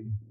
crazy.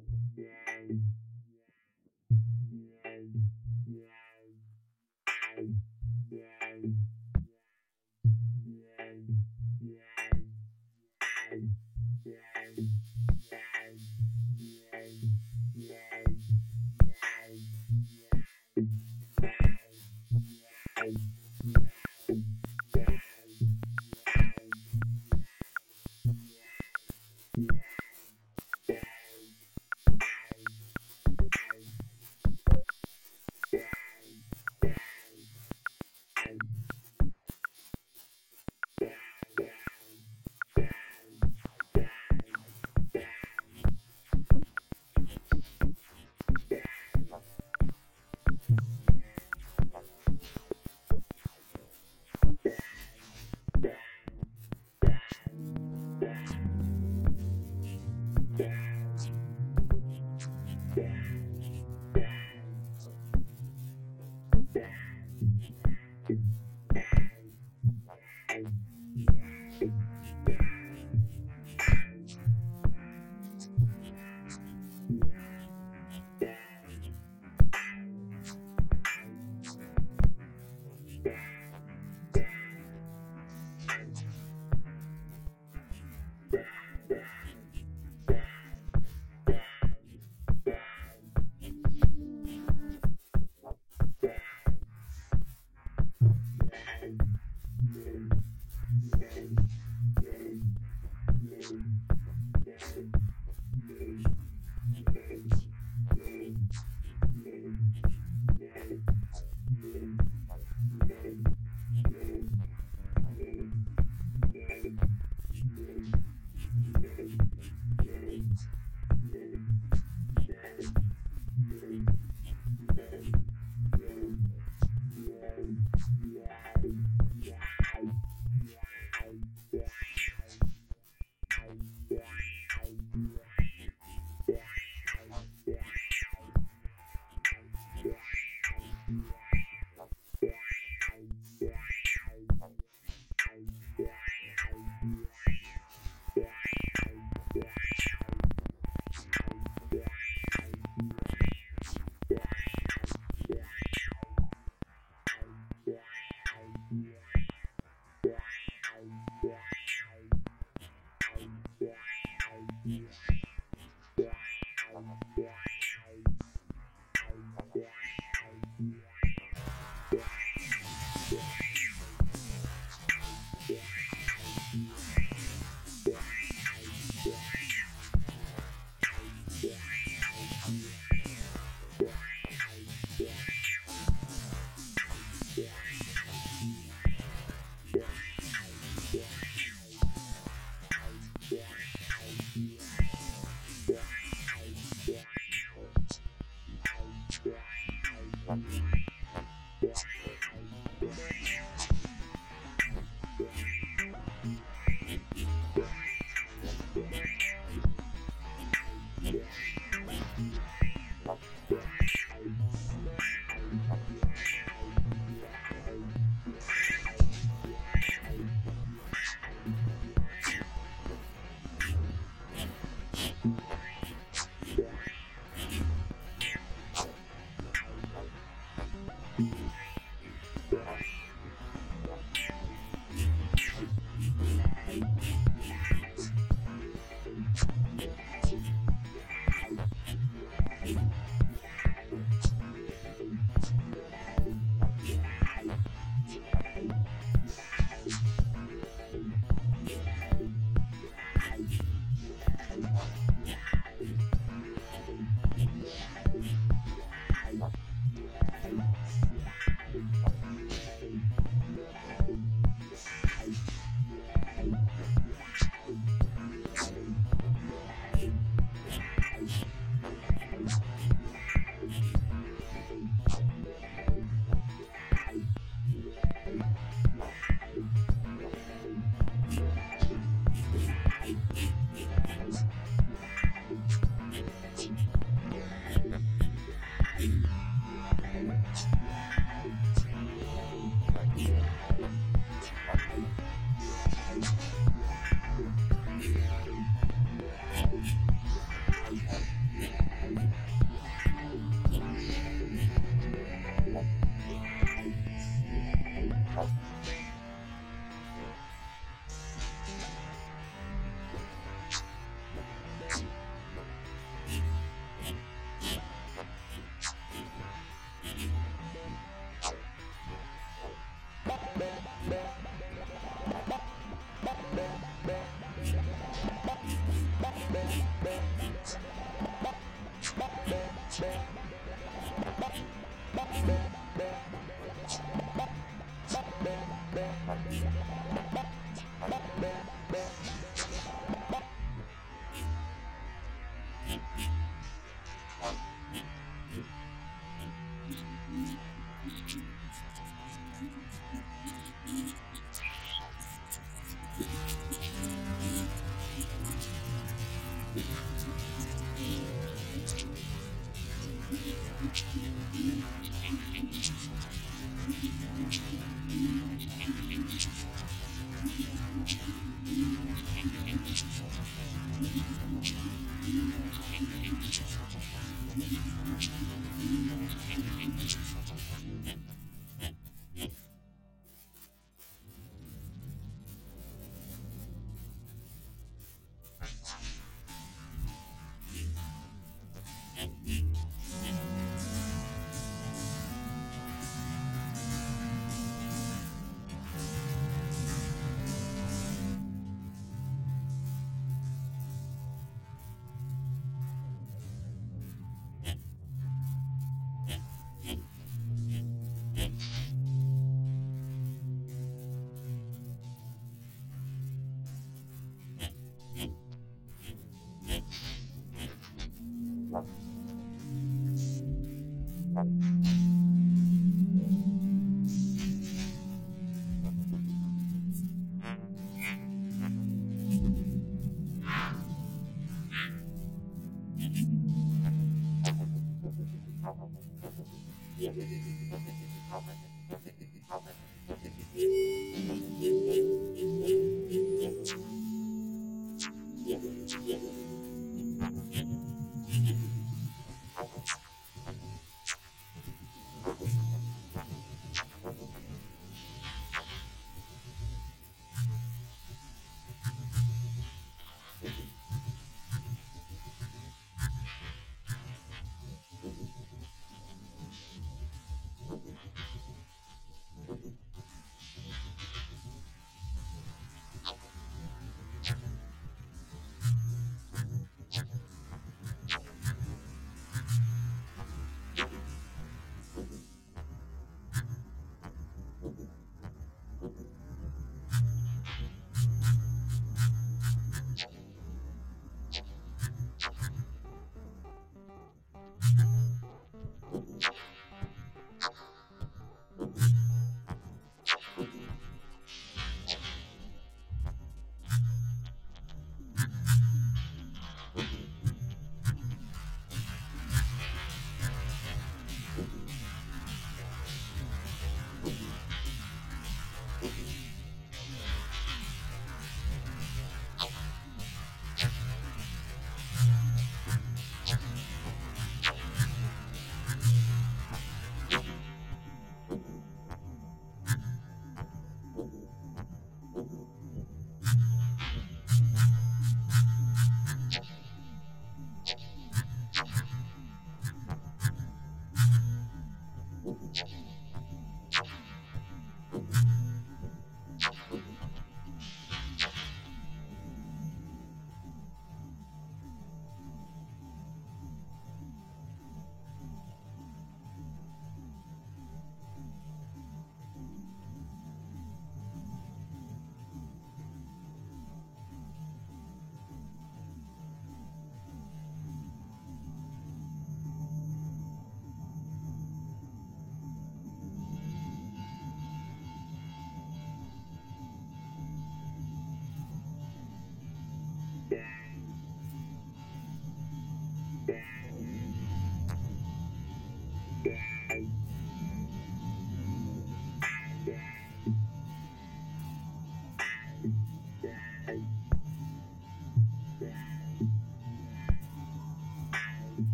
对对对对对对对对对对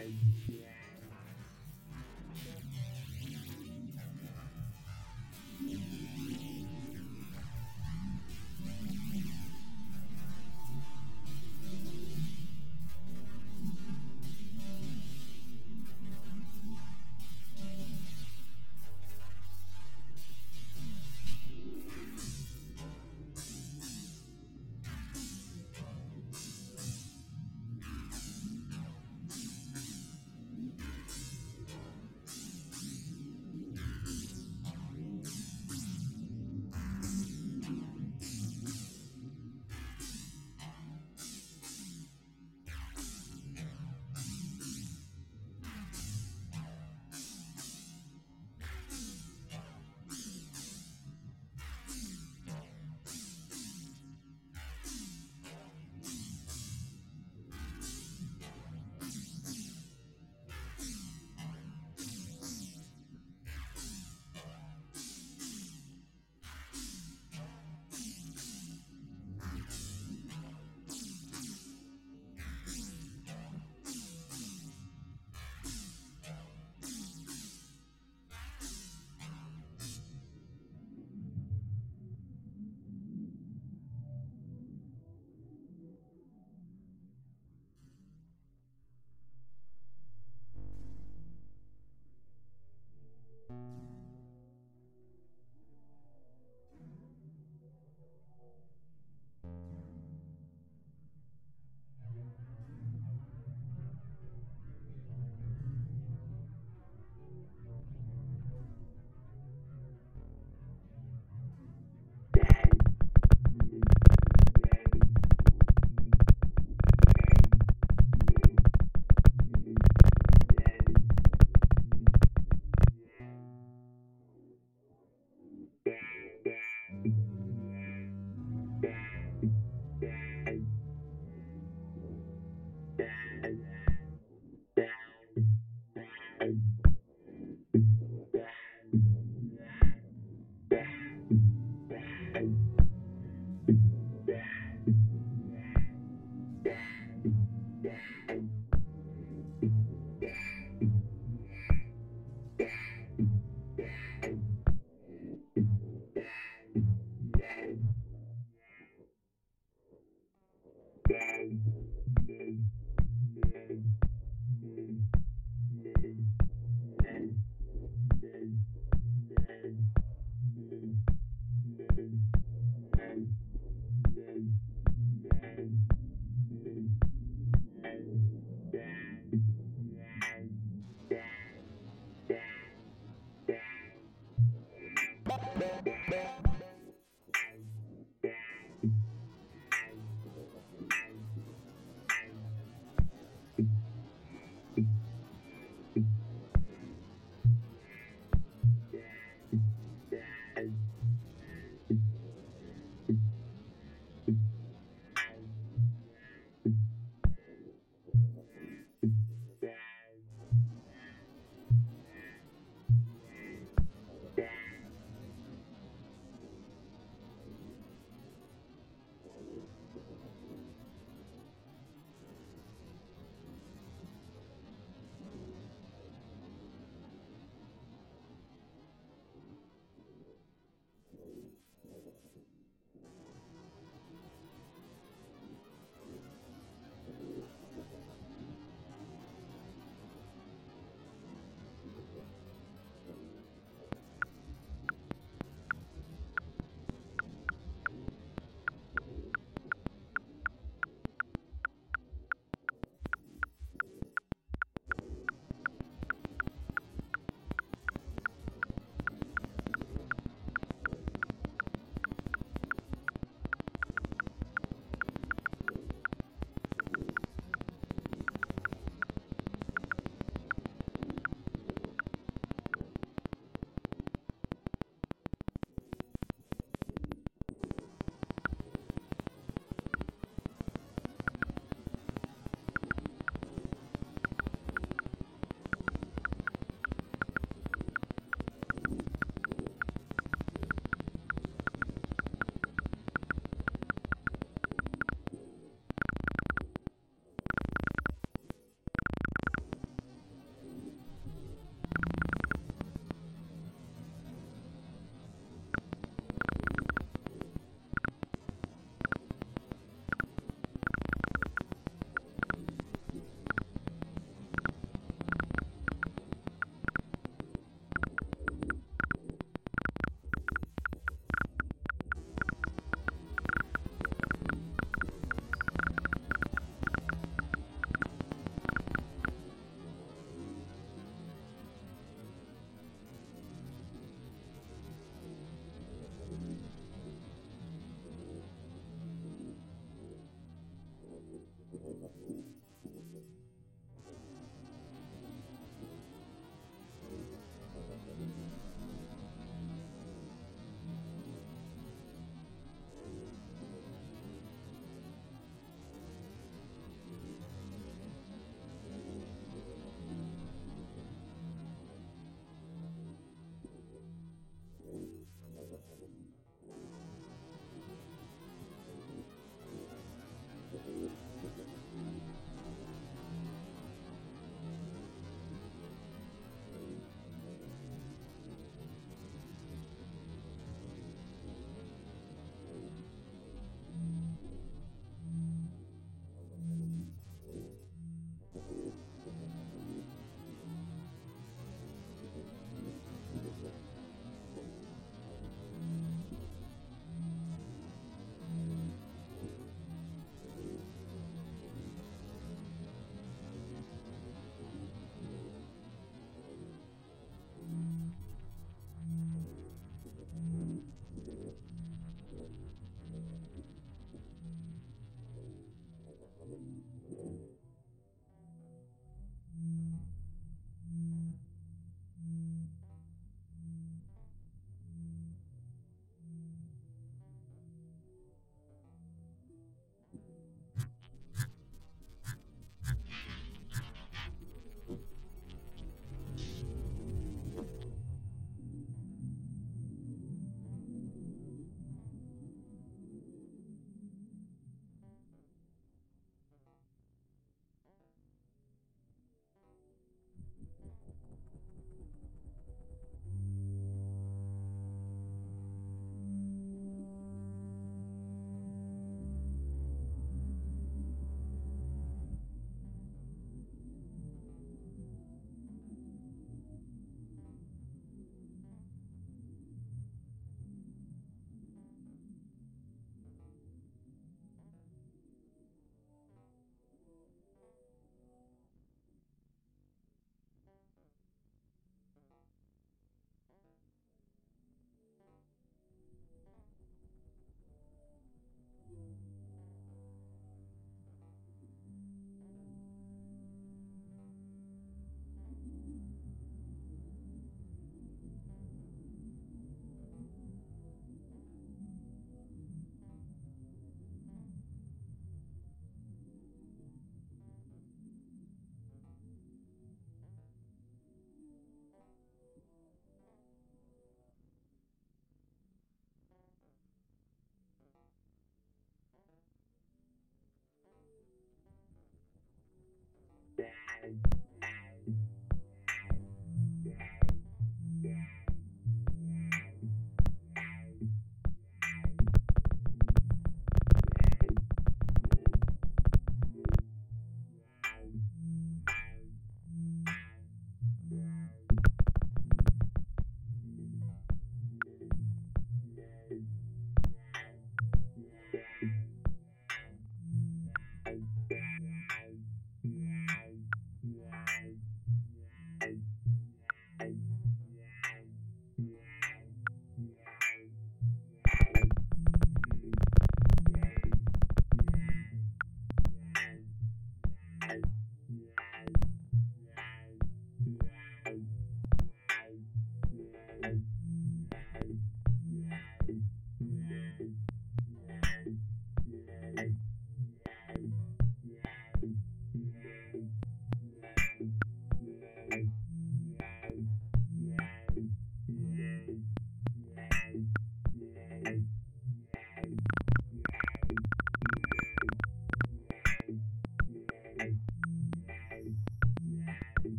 guys.